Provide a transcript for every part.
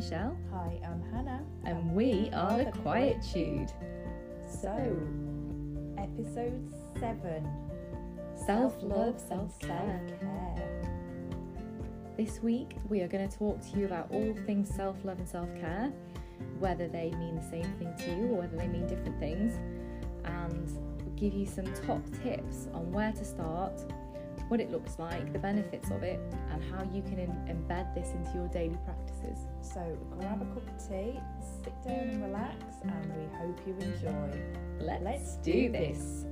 Michelle. Hi, I'm Hannah. And we are the Quietude. So, episode seven Self love, self care. self-care. This week we are going to talk to you about all things self love and self care, whether they mean the same thing to you or whether they mean different things, and give you some top tips on where to start, what it looks like, the benefits of it, and how you can in- embed this into your daily practices. So, grab a cup of tea, sit down and relax, and we hope you enjoy. Let's, Let's do do this.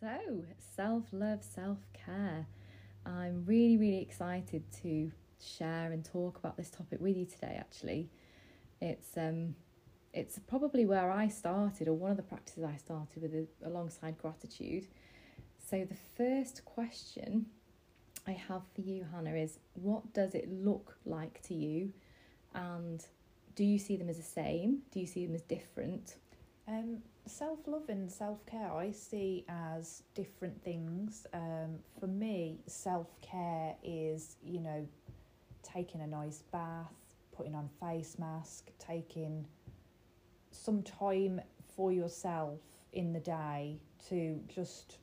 So, self love, self care. I'm really, really excited to share and talk about this topic with you today. Actually, it's um, it's probably where I started, or one of the practices I started with, alongside gratitude. So, the first question I have for you, Hannah, is what does it look like to you, and do you see them as the same? Do you see them as different? Um, self love and self care I see as different things. Um, for me, self care is, you know, taking a nice bath, putting on face mask, taking some time for yourself in the day to just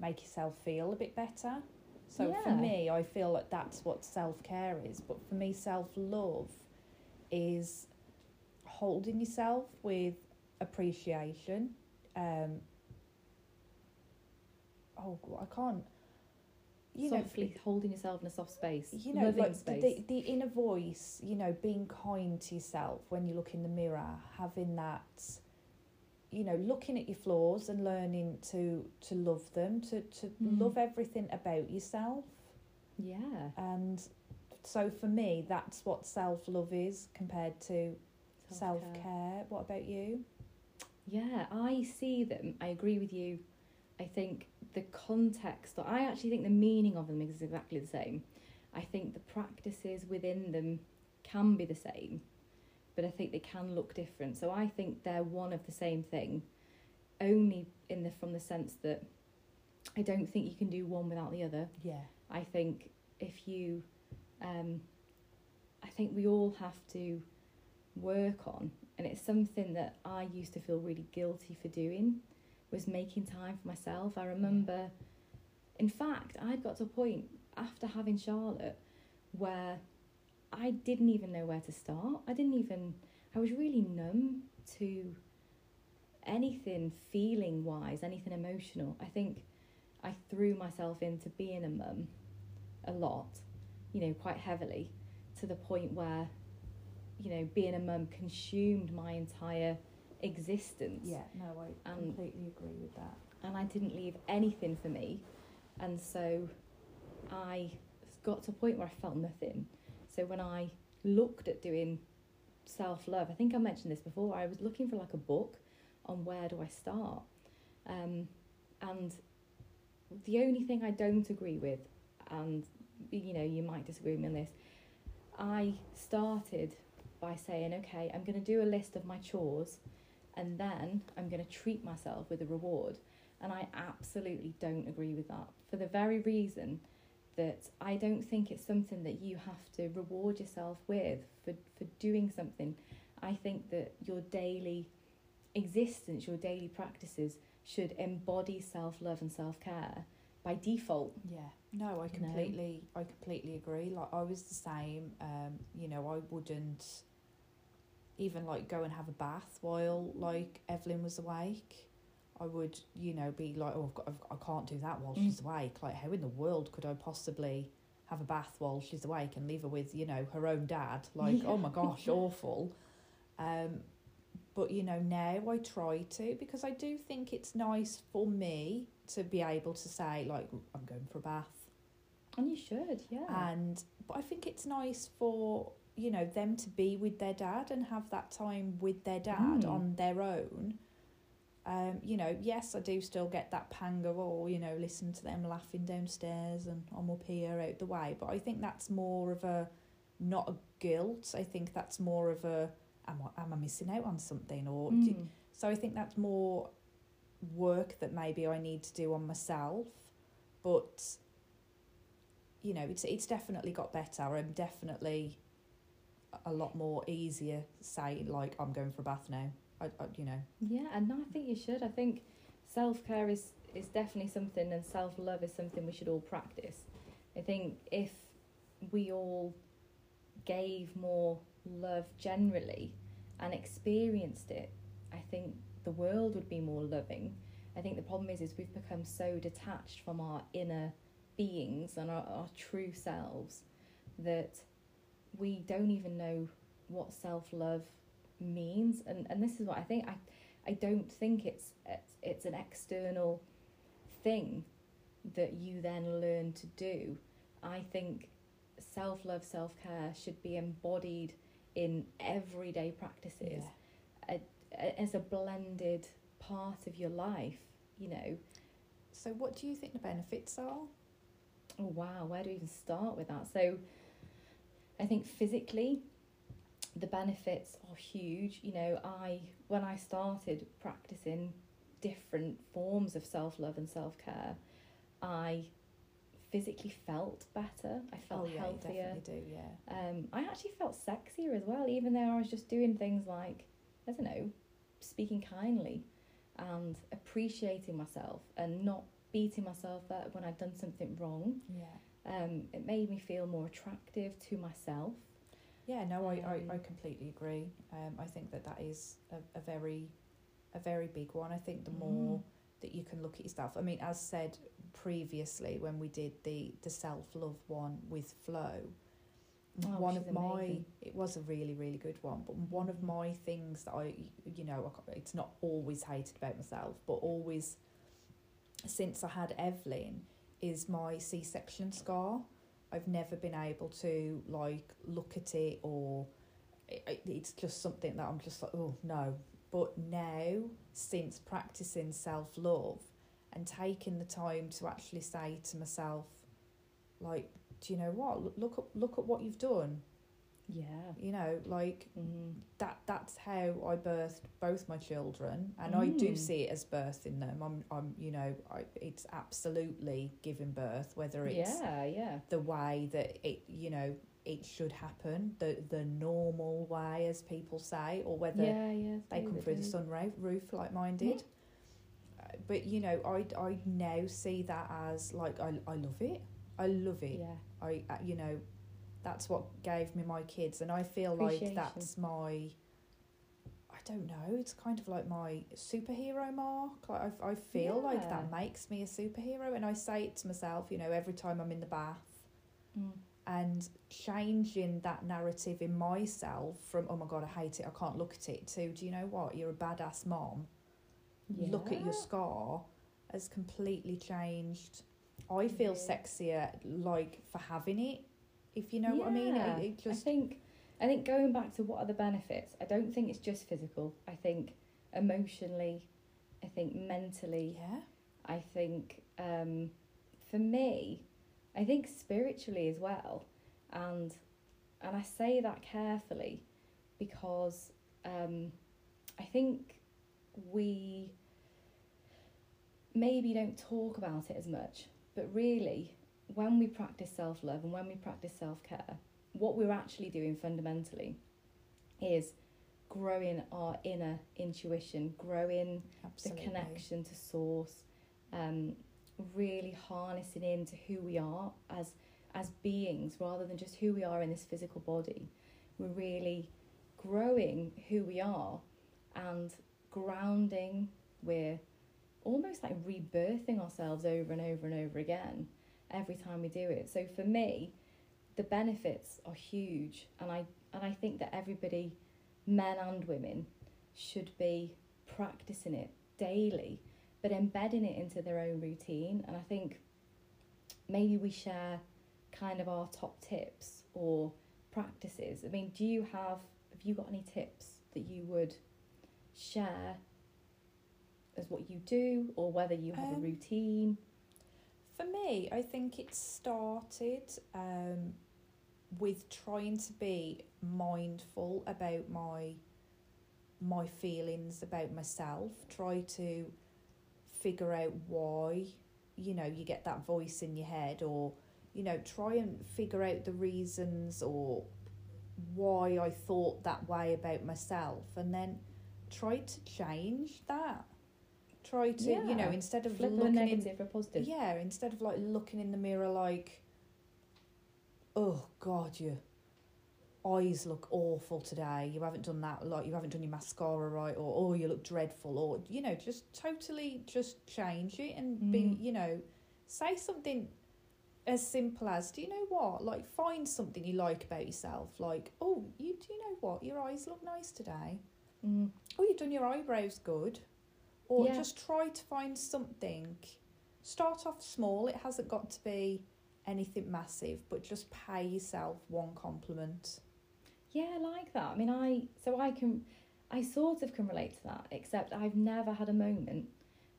make yourself feel a bit better. So for me, I feel like that's what self care is. But for me, self love is holding yourself with appreciation. Um, oh, I can't. You know, Softly holding yourself in a soft space, you know, loving like the, space. the the inner voice. You know, being kind to yourself when you look in the mirror, having that. You know, looking at your flaws and learning to to love them, to to Mm. love everything about yourself, yeah, and so for me, that's what self love is compared to self self-care. care. What about you? Yeah, I see them. I agree with you. I think the context, or I actually think the meaning of them is exactly the same. I think the practices within them can be the same, but I think they can look different. So I think they're one of the same thing, only in the from the sense that I don't think you can do one without the other. Yeah. I think if you, um, I think we all have to work on, and it's something that I used to feel really guilty for doing, was making time for myself. I remember, in fact, I'd got to a point after having Charlotte where I didn't even know where to start. I didn't even, I was really numb to anything feeling wise, anything emotional. I think I threw myself into being a mum a lot, you know, quite heavily to the point where, you know, being a mum consumed my entire existence. Yeah. No, I Um, completely agree with that. And I didn't leave anything for me. And so I got to a point where I felt nothing. So when I looked at doing self love, I think I mentioned this before, I was looking for like a book on where do I start. Um, and the only thing I don't agree with, and you know, you might disagree with me on this, I started by saying, okay, I'm going to do a list of my chores and then I'm going to treat myself with a reward. And I absolutely don't agree with that for the very reason that I don't think it's something that you have to reward yourself with for, for doing something. I think that your daily existence, your daily practices should embody self love and self care by default. Yeah. No, I No. completely I completely agree. Like I was the same. Um, you know, I wouldn't even like go and have a bath while like Evelyn was awake. I would, you know, be like, oh, I've got, I've, I can't do that while Mm. she's awake. Like, how in the world could I possibly have a bath while she's awake and leave her with, you know, her own dad? Like, oh my gosh, awful. Um, but you know, now I try to because I do think it's nice for me to be able to say, like, I'm going for a bath. And you should, yeah. And but I think it's nice for you know them to be with their dad and have that time with their dad Mm. on their own. Um, you know, yes, I do still get that pang of oh, you know, listen to them laughing downstairs and I'm up here out the way. But I think that's more of a not a guilt. I think that's more of a am I, am I missing out on something or Mm. so I think that's more work that maybe I need to do on myself. But you know, it's it's definitely got better. I'm definitely a lot more easier saying like I'm going for a bath now. I, I you know. Yeah, and I think you should. I think self care is is definitely something, and self love is something we should all practice. I think if we all gave more love generally and experienced it, I think the world would be more loving. I think the problem is is we've become so detached from our inner beings and our, our true selves that we don't even know what self love means and, and this is what I think I I don't think it's it's, it's an external thing that you then learn to do. I think self love, self care should be embodied in everyday practices Yeah. as a blended part of your life, you know. So what do you think the benefits are? Oh wow, where do we even start with that? So I think physically the benefits are huge. You know, I when I started practicing different forms of self love and self care, I physically felt better. I felt oh yeah, healthier. definitely do. Yeah. Um, I actually felt sexier as well, even though I was just doing things like, I don't know, speaking kindly and appreciating myself and not beating myself up when I'd done something wrong. Yeah. Um, it made me feel more attractive to myself. Yeah, no, I, I, I Um, completely agree. Um, I think that that is a, a very, a very big one. I think the more Mm. that you can look at yourself. I mean, as said previously when we did the the self love one with Flo, Oh, one of my amazing. it was a really really good one. But one of my things that I you know it's not always hated about myself, but always since I had Evelyn is my C section scar. I've never been able to like look at it or it, it- it's just something that I'm just like oh no. But now since practicing self love and taking the time to actually say to myself like do you know what look at look at what you've done Yeah. you know like Mm. that that's how I birthed both my children and I do Mm. see it as birthing them I'm I'm you know I, it's absolutely giving birth whether it's Yeah, yeah. the way that it you know it should happen the the normal way as people say or whether yeah, yeah. they come through the sunroof roof like mine did Uh, but you know I, I now see that as like I, I love it I love it Yeah. I uh, you know that's what gave me my kids and I feel like that's my I don't know it's kind of like my superhero mark. Like I, I feel like that makes me a superhero and I say it to myself you know every time I'm in the bath. Mm. and changing that narrative in myself from oh my god I hate it I can't look at it to do you know what? You're a badass mom. Look at your scar has completely changed. I feel Yeah. sexier like for having it if you know what I mean Yeah. it, it I think I think going back to what are the benefits, I don't think it's just physical. I think emotionally, I think mentally, yeah I think um, for me, I think spiritually as well, and and I say that carefully because um, I think we maybe don't talk about it as much, but really, when we practice self love and when we practice self care, what we're actually doing fundamentally is growing our inner intuition, growing absolutely the connection to source, um, really harnessing into who we are as as beings rather than just who we are in this physical body. We're really growing who we are and grounding. We're almost like rebirthing ourselves over and over and over again every time we do it. So for me, the benefits are huge, and I and I think that everybody, men and women, should be practicing it daily, but embedding it into their own routine. And I think maybe we share kind of our top tips or practices. I mean, do you have have you got any tips that you would share as what you do or whether you have a Um, routine? For me, I think it started um, with trying to be mindful about my my feelings about myself. Try to figure out why you know you get that voice in your head, or you know, try and figure out the reasons or why I thought that way about myself and then try to change that. Try to, you know, instead of Flip looking in negative for positive. yeah, instead of like looking in the mirror like, oh God, your eyes look awful today. You haven't done that, like you haven't done your mascara right, or oh, you look dreadful, or you know, just totally just change it and be, Mm. you know, say something as simple as, do you know what? Like find something you like about yourself. Like, oh, you do you know what? Your eyes look nice today Mm. oh, you've done your eyebrows good. Or Yeah. just try to find something. Start off small. It hasn't got to be anything massive, but just pay yourself one compliment. Yeah, I like that. I mean, I so I can, I sort of can relate to that. Except I've never had a moment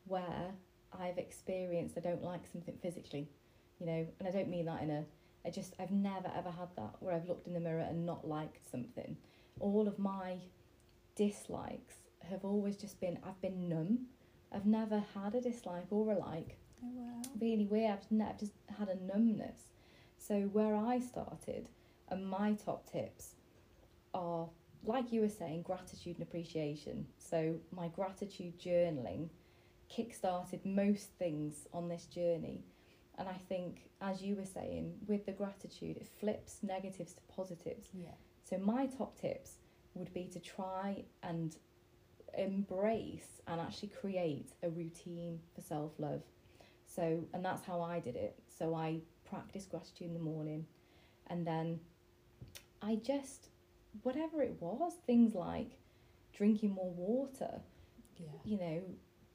where I've experienced I don't like something physically, you know, and I don't mean that in a. I just I've never ever had that where I've looked in the mirror and not liked something. All of my dislikes have always just been I've been numb. I've never had a dislike or a like Oh, wow. really weird. I've, ne- I've just had a numbness. So where I started, and my top tips are like you were saying, gratitude and appreciation. So my gratitude journaling kick-started most things on this journey. And I think, as you were saying, with the gratitude, it flips negatives to positives. Yeah. So my top tips would be to try and embrace and actually create a routine for self-love. So and that's how I did it. So I practiced gratitude in the morning and then I just whatever it was, things like drinking more water, Yeah. you know,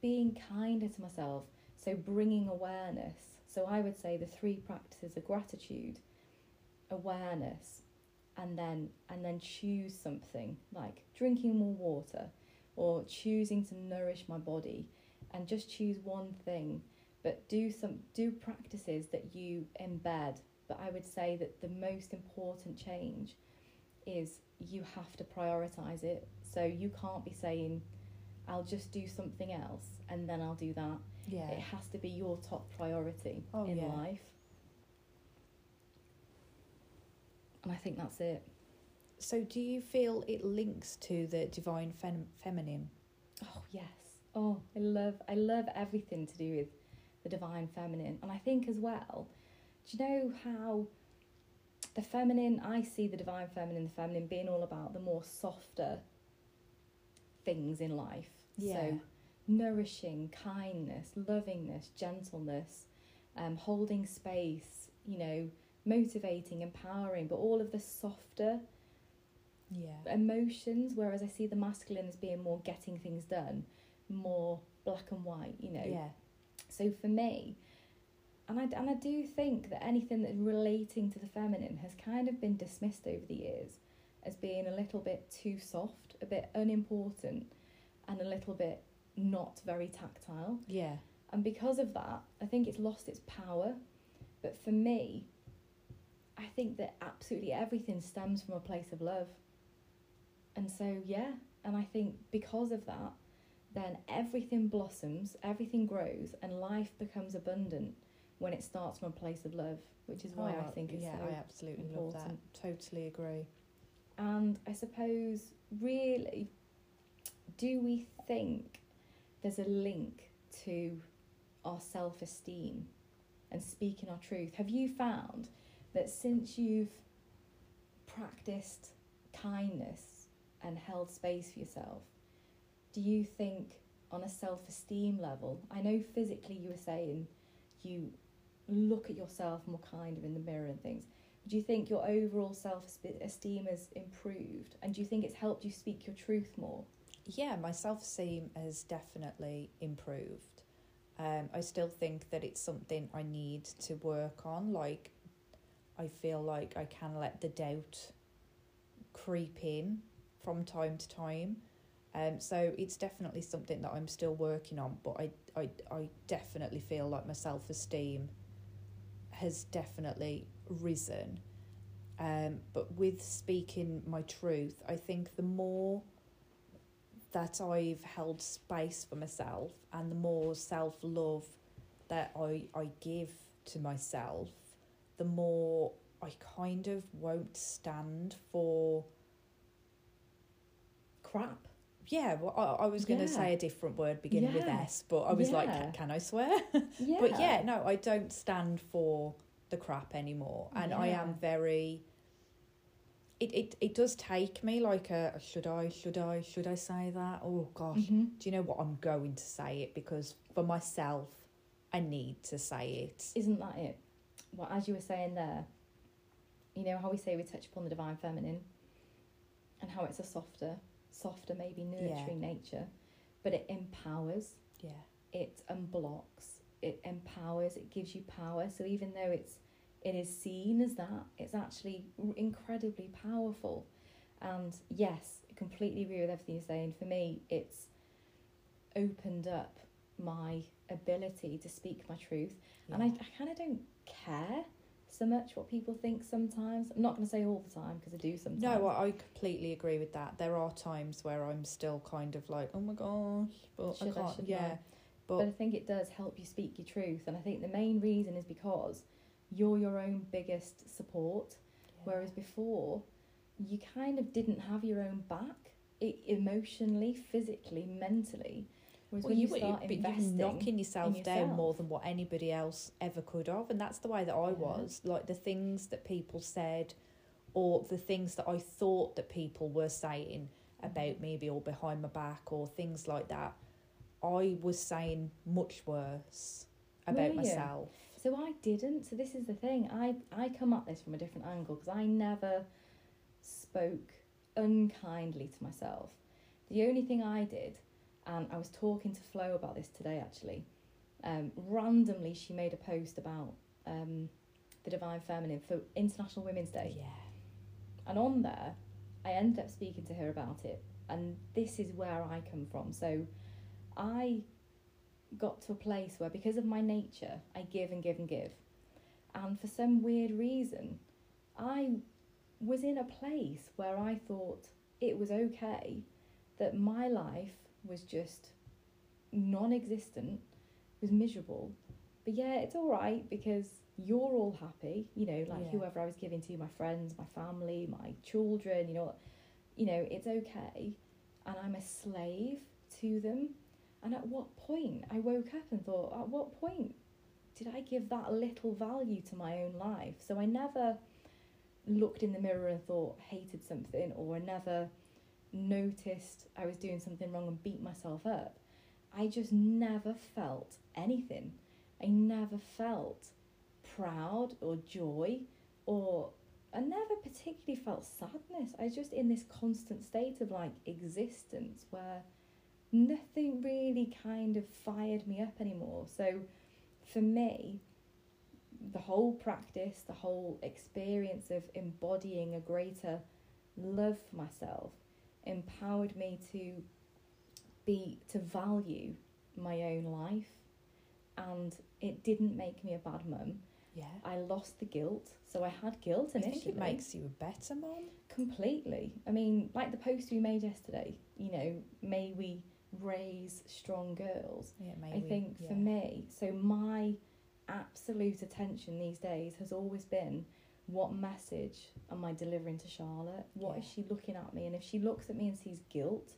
being kinder to myself. So bringing awareness. So I would say the three practices are gratitude, awareness, and then and then choose something like drinking more water or choosing to nourish my body and just choose one thing but do some do practices that you embed. But i would say that the most important change is you have to prioritize it. So you can't be saying i'll just do something else and then i'll do that. Yeah. it has to be your top priority Oh, in yeah. life. And i think that's it So do you feel it links to the divine fem- feminine? Oh yes. Oh, I love I love everything to do with the divine feminine. And I think as well, do you know how the feminine I see the divine feminine, the feminine being all about the more softer things in life. Yeah. So nourishing, kindness, lovingness, gentleness, um, holding space, you know, motivating, empowering, but all of the softer Yeah. emotions, whereas I see the masculine as being more getting things done, more black and white, you know. Yeah. So for me, and I, and I do think that anything that's relating to the feminine has kind of been dismissed over the years as being a little bit too soft, a bit unimportant, and a little bit not very tactile. Yeah. And because of that, I think it's lost its power. But for me, I think that absolutely everything stems from a place of love. And so, yeah, and I think because of that, then everything blossoms, everything grows, and life becomes abundant when it starts from a place of love, which is why I Oh, think it's yeah, so I absolutely love that. important. Totally agree. And I suppose, really, do we think there's a link to our self esteem and speaking our truth? Have you found that since you've practiced kindness and held space for yourself, do you think on a self esteem level? I know physically you were saying you look at yourself more kind of in the mirror and things. Do you think your overall self esteem has improved? And do you think it's helped you speak your truth more? Yeah, my self esteem has definitely improved. Um, I still think that it's something I need to work on. Like, I feel like I can let the doubt creep in from time to time. Um, so it's definitely something that I'm still working on, but I, I, I definitely feel like my self esteem has definitely risen. Um, but with speaking my truth, I think the more that I've held space for myself and the more self love that I, I give to myself, the more I kind of won't stand for. Crap. Yeah, well, I, I was going to Yeah. say a different word beginning with S, but I was like, Yeah. "Can- can I swear? Yeah. But yeah, no, I don't stand for the crap anymore, and I am very. It, it it does take me like a should I should I should I say that oh gosh Mhm. do you know what I'm going to say it because for myself I need to say it Isn't that it? Well, as you were saying there, you know how we say we touch upon the divine feminine and how it's a softer, softer, maybe nurturing nature, but it empowers, yeah it unblocks, it empowers, it gives you power. So even though it's it is seen as that, it's actually r- incredibly powerful. And yes, I completely agree with everything you're saying. For me, it's opened up my ability to speak my truth and I. I kind of don't care so much what people think sometimes. I'm not going to say all the time because I do sometimes. No, I I completely agree with that. There are times where I'm still kind of like, oh my gosh, but Should I, I can't. shouldn't yeah, I? but, but I think it does help you speak your truth. And I think the main reason is because you're your own biggest support. Whereas before, you kind of didn't have your own back emotionally, physically, mentally. Whereas well, when you, you, were start you knocking yourself, in down more than what anybody else ever could have, and that's the way that I Yeah. was. Like the things that people said, or the things that I thought that people were saying about mm-hmm. me, or behind my back, or things like that. I was saying much worse about myself. So I didn't. So this is the thing. I I come at this from a different angle because I never spoke unkindly to myself. The only thing I did, and I was talking to Flo about this today actually. Um, randomly, she made a post about um, the divine feminine for International Women's Day. Yeah. And on there, I ended up speaking to her about it. And this is where I come from. So I got to a place where, because of my nature, I give and give and give. And for some weird reason, I was in a place where I thought it was okay that my life was just non existent, was miserable. But yeah, it's all right because you're all happy, you know, like Yeah. whoever I was giving to, my friends, my family, my children, you know, you know, it's okay. And I'm a slave to them. And at what point I woke up and thought, at what point did I give that little value to my own life? So I never looked in the mirror and thought, hated something, or I never noticed I was doing something wrong and beat myself up. I just never felt anything. I never felt proud or joy or I never particularly felt sadness. I was just in this constant state of like existence where nothing really kind of fired me up anymore. So for me, the whole practice, the whole experience of embodying a greater love for myself empowered me to be to value my own life and it didn't make me a bad mum. Yeah. I lost the guilt. So I had guilt I initially. think it makes you a better mom. Completely. I mean, like the post we made yesterday, you know, may we raise strong girls. Yeah, maybe. I think yeah. for me, so my absolute attention these days has always been what message am I delivering to Charlotte? What is Yeah. she looking at me? And if she looks at me and sees guilt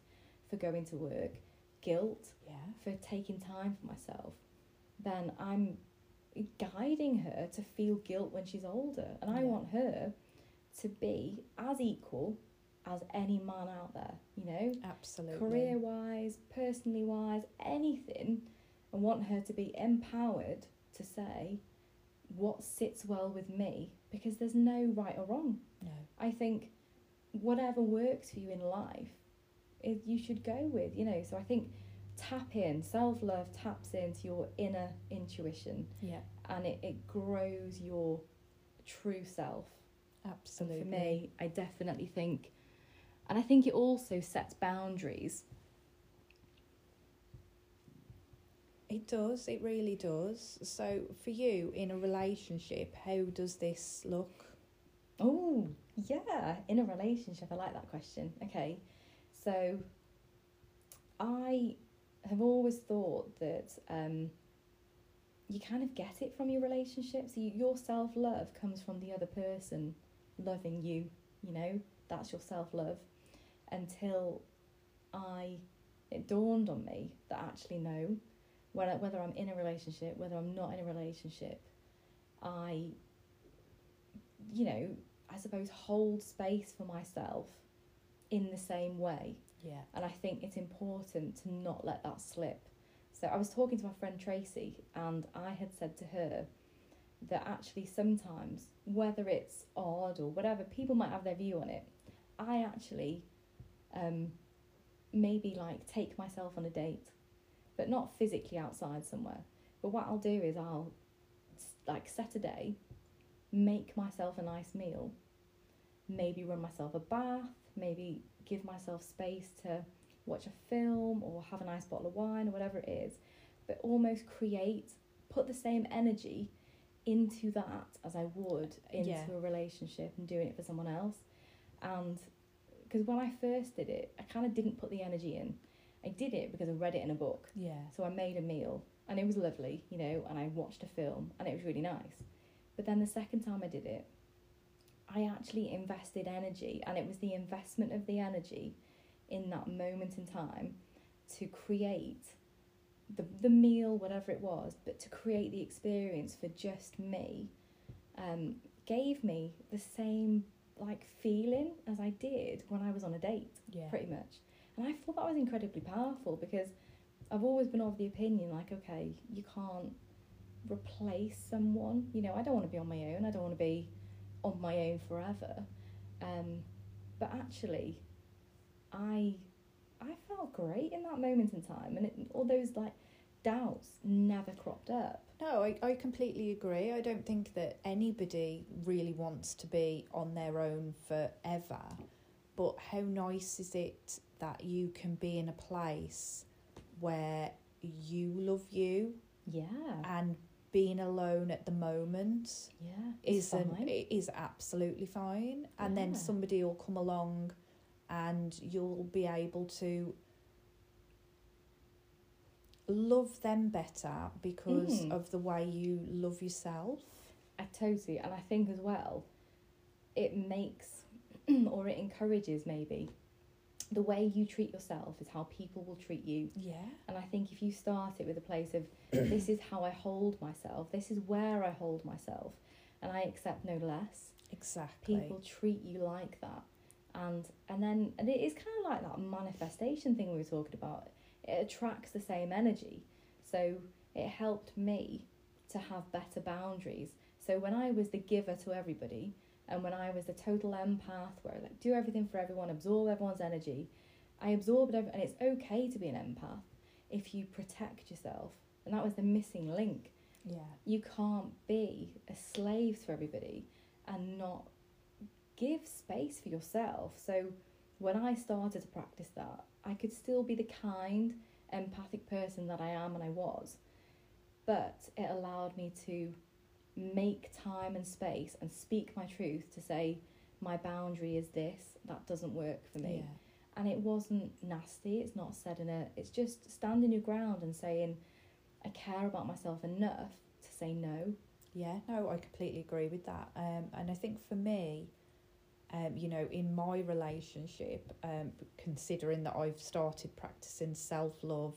for going to work, guilt Yeah. for taking time for myself, then I'm guiding her to feel guilt when she's older. And I want her to be as equal as any man out there, you know? Absolutely. Career wise, personally wise, anything. I want her to be empowered to say what sits well with me because there's no right or wrong. No. I think whatever works for you in life, it, you should go with, you know. So I think tap in, self love taps into your inner intuition Yeah. and it, it grows your true self. And Absolutely. for me, I definitely think, and I think it also sets boundaries. It does. It really does. So, for you in a relationship, how does this look? Oh, yeah, in a relationship, I like that question. Okay, so I have always thought that um, you kind of get it from your relationship. So you, your self love comes from the other person loving you. You know, that's your self love. Until I, it dawned on me that actually no, whether whether I'm in a relationship, whether I'm not in a relationship, I, you know, I suppose hold space for myself in the same way. Yeah. And I think it's important to not let that slip. So I was talking to my friend Tracy, and I had said to her that actually sometimes, whether it's odd or whatever, people might have their view on it. I actually um, maybe like take myself on a date, but not physically outside somewhere. But what I'll do is I'll like set a day, make myself a nice meal, maybe run myself a bath, maybe give myself space to watch a film or have a nice bottle of wine or whatever it is, but almost create, put the same energy into that as I would into Yeah. a relationship and doing it for someone else. And because when I first did it, I kind of didn't put the energy in. I did it because I read it in a book. Yeah. So I made a meal and it was lovely, you know, and I watched a film and it was really nice. But then the second time I did it, I actually invested energy and it was the investment of the energy in that moment in time to create the, the meal, whatever it was, but to create the experience for just me um, gave me the same like feeling as I did when I was on a date Yeah. pretty much. And I thought that was incredibly powerful because I've always been of the opinion like, okay, you can't replace someone. You know, I don't want to be on my own. I don't want to be on my own forever. Um, but actually, I I felt great in that moment in time, and it, all those like doubts never cropped up. No, I, I completely agree. I don't think that anybody really wants to be on their own forever. But how nice is it that you can be in a place where you love you Yeah, and being alone at the moment yeah, isn't fine. is absolutely fine and then somebody will come along and you'll be able to love them better because Mm. of the way you love yourself I totally, and I think as well, it makes or it encourages maybe the way you treat yourself is how people will treat you. yeah And I think if you start it with a place of this is how I hold myself, this is where I hold myself, and I accept no less. exactly People treat you like that, and and then and it is kind of like that manifestation thing we were talking about. It attracts the same energy, so it helped me to have better boundaries. So when I was the giver to everybody, and when I was the total empath, where I like do everything for everyone, absorb everyone's energy, I absorbed every, and it's okay to be an empath if you protect yourself. And that was the missing link. yeah You can't be a slave to everybody and not give space for yourself. So when I started to practice that, I could still be the kind, empathic person that I am and I was. But it allowed me to make time and space and speak my truth to say, my boundary is this, that doesn't work for me yeah and it wasn't nasty it's not said in a it's just standing your ground and saying i care about myself enough to say no Yeah, no, I completely agree with that. Um, and I think for me, um, you know, in my relationship, um, considering that I've started practicing self love,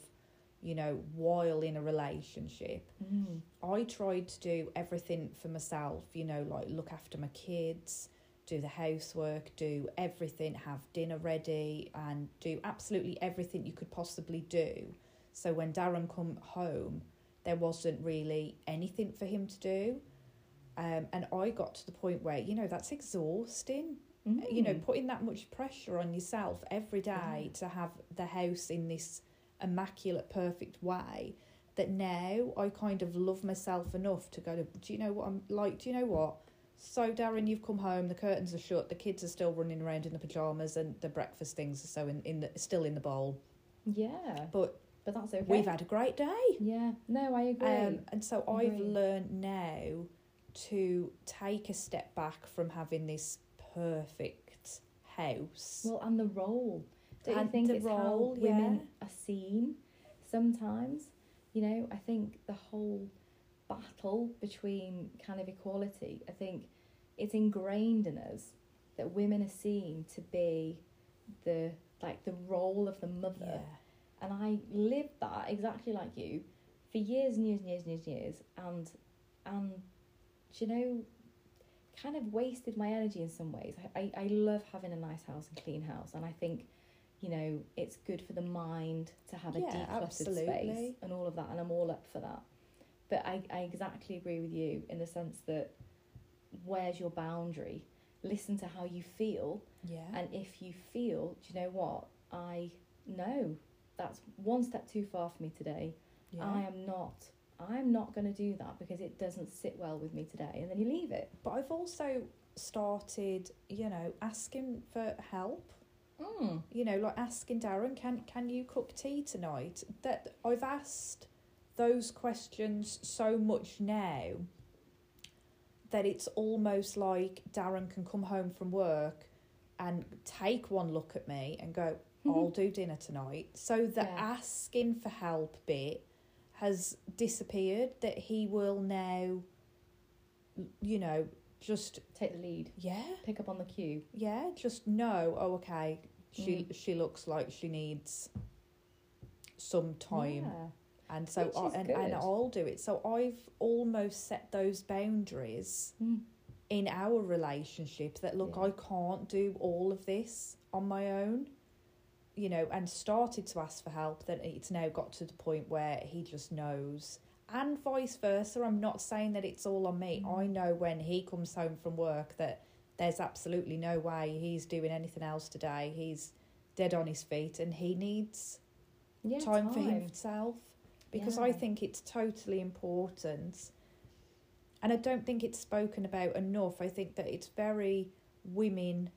you know, while in a relationship, mm. I tried to do everything for myself, you know, like look after my kids, do the housework, do everything, have dinner ready, and do absolutely everything you could possibly do. So when Darren come home, there wasn't really anything for him to do. Um, and I got to the point where, you know, that's exhausting. You know, Mm. putting that much pressure on yourself every day Yeah. to have the house in this immaculate, perfect way that now I kind of love myself enough to go to, do you know what I'm like? Do you know what? So, Darren, you've come home, the curtains are shut, the kids are still running around in the pyjamas, and the breakfast things are so in, in the, still in the bowl. yeah But but that's okay we've had a great day. yeah no i agree Um, and so I've learned now to take a step back from having this perfect house. well and the role don't you think the it's role, how women yeah. are seen sometimes you know i think the whole battle between kind of equality. I think it's ingrained in us that women are seen to be the like the role of the mother. Yeah. And I lived that exactly like you for years and years and years and years and years and and you know kind of wasted my energy in some ways. I, I, I love having a nice house and clean house and I think, you know, it's good for the mind to have a Yeah, decluttered space and all of that and I'm all up for that. But I, I exactly agree with you in the sense that where's your boundary? Listen to how you feel Yeah. and if you feel, do you know what? I know that's one step too far for me today. yeah. I am not. I'm not going to do that because it doesn't sit well with me today. And then you leave it. But I've also started, you know, asking for help. Mm. You know, like asking Darren, can can you cook tea tonight? That I've asked those questions so much now that it's almost like Darren can come home from work and take one look at me and go, I'll do dinner tonight. So the Yeah. asking for help bit has disappeared, that he will now, you know, just, Take the lead. yeah, Pick up on the cue. yeah, just know, oh, okay, she Mm. she looks like she needs some time. Yeah. And so I, and, good. and I'll do it. So I've almost set those boundaries Mm. in our relationship that look, Yeah. I can't do all of this on my own. You know, and started to ask for help, then it's now got to the point where he just knows. And vice versa. I'm not saying that it's all on me. Mm. I know when he comes home from work that there's absolutely no way he's doing anything else today. He's dead on his feet and he needs Yeah. time, for himself because I think it's totally important. And I don't think it's spoken about enough. I think that it's very women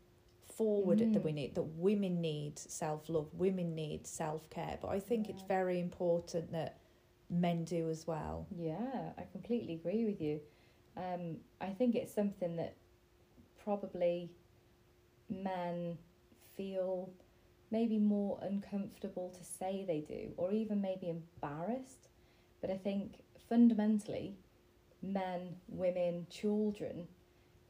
forward at the Mm. minute that women need self love, women need self care. But I think it's very important that men do as well. Yeah, I completely agree with you. Um, I think it's something that probably men feel maybe more uncomfortable to say they do, or even maybe embarrassed. But I think fundamentally, men, women, children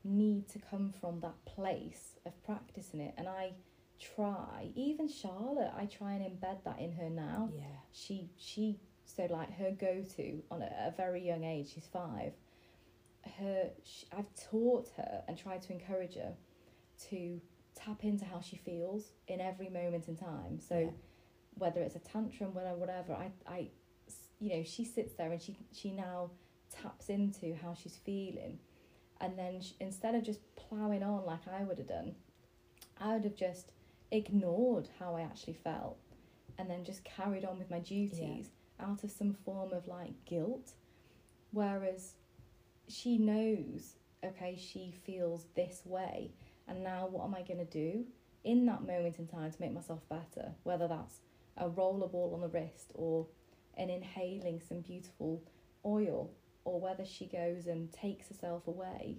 need to come from that place of practicing it. And I try, even Charlotte, I try and embed that in her now Yeah. she she so like her go to on a, a very young age she's five her sh I've taught her and tried to encourage her to tap into how she feels in every moment in time. So Yeah. whether it's a tantrum whatever whatever I I you know she sits there and she she now taps into how she's feeling. And then sh instead of just plowing on like I would have done I would have just ignored how I actually felt and then just carried on with my duties out of some form of like guilt. Whereas she knows, okay, she feels this way, and now what am I going to do in that moment in time to make myself better? Whether that's a rollerball on the wrist or an inhaling some beautiful oil, or whether she goes and takes herself away,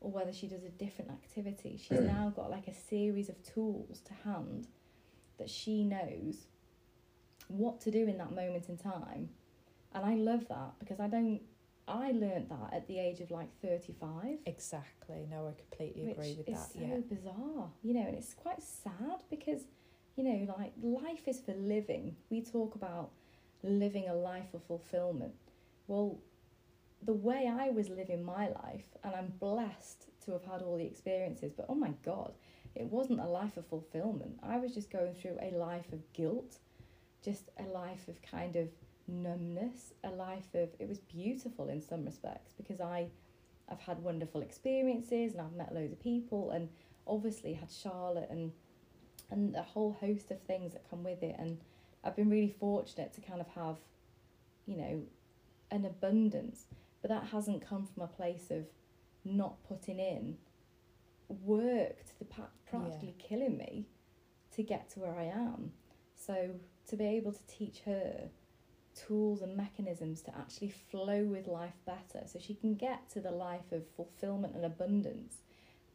or whether she does a different activity. She's mm. now got like a series of tools to hand that she knows what to do in that moment in time. And I love that because I don't I learnt that at the age of like 35 Exactly. No, I completely agree with is that. so yeah. bizarre, you know, and it's quite sad because, you know, like life is for living. We talk about living a life of fulfillment. Well, the way I was living my life, and I'm blessed to have had all the experiences, but oh my God, it wasn't a life of fulfillment. I was just going through a life of guilt, just a life of kind of numbness, a life of, it was beautiful in some respects because I I've had wonderful experiences and I've met loads of people and obviously had Charlotte and and a whole host of things that come with it. And I've been really fortunate to kind of have you know an abundance but that hasn't come from a place of not putting in work to the practically killing me to get to where I am. So to be able to teach her tools and mechanisms to actually flow with life better so she can get to the life of fulfillment and abundance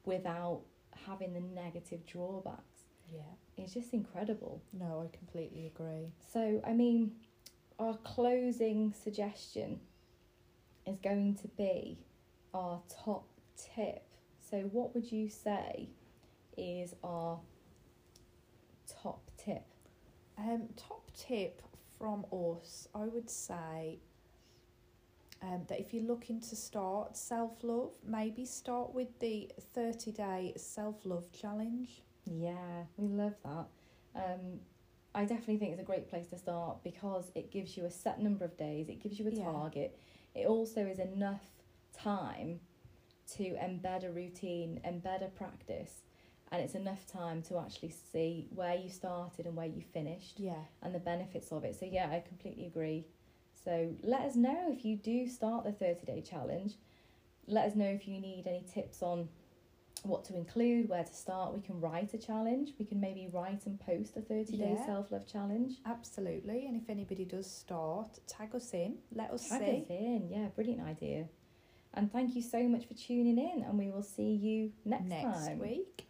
without having the negative drawbacks Yeah. It's just incredible. No, I completely agree. So, I mean, our closing suggestion is going to be our top tip. So, what would you say is our? Um, top tip from us, I would say um, that if you're looking to start self love, maybe start with the 30 day self love challenge. Yeah, we love that. Um, I definitely think it's a great place to start because it gives you a set number of days, it gives you a Yeah. target. It also is enough time to embed a routine, embed a practice, and it's enough time to actually see where you started and where you finished Yeah. and the benefits of it. So, yeah, I completely agree. So, let us know if you do start the 30 day challenge. Let us know if you need any tips on what to include, where to start. We can write a challenge. We can maybe write and post a 30 day Yeah. self love challenge. Absolutely. And if anybody does start, tag us in, let us Tag see. us in. Yeah, brilliant idea. And thank you so much for tuning in, and we will see you next, next time. week.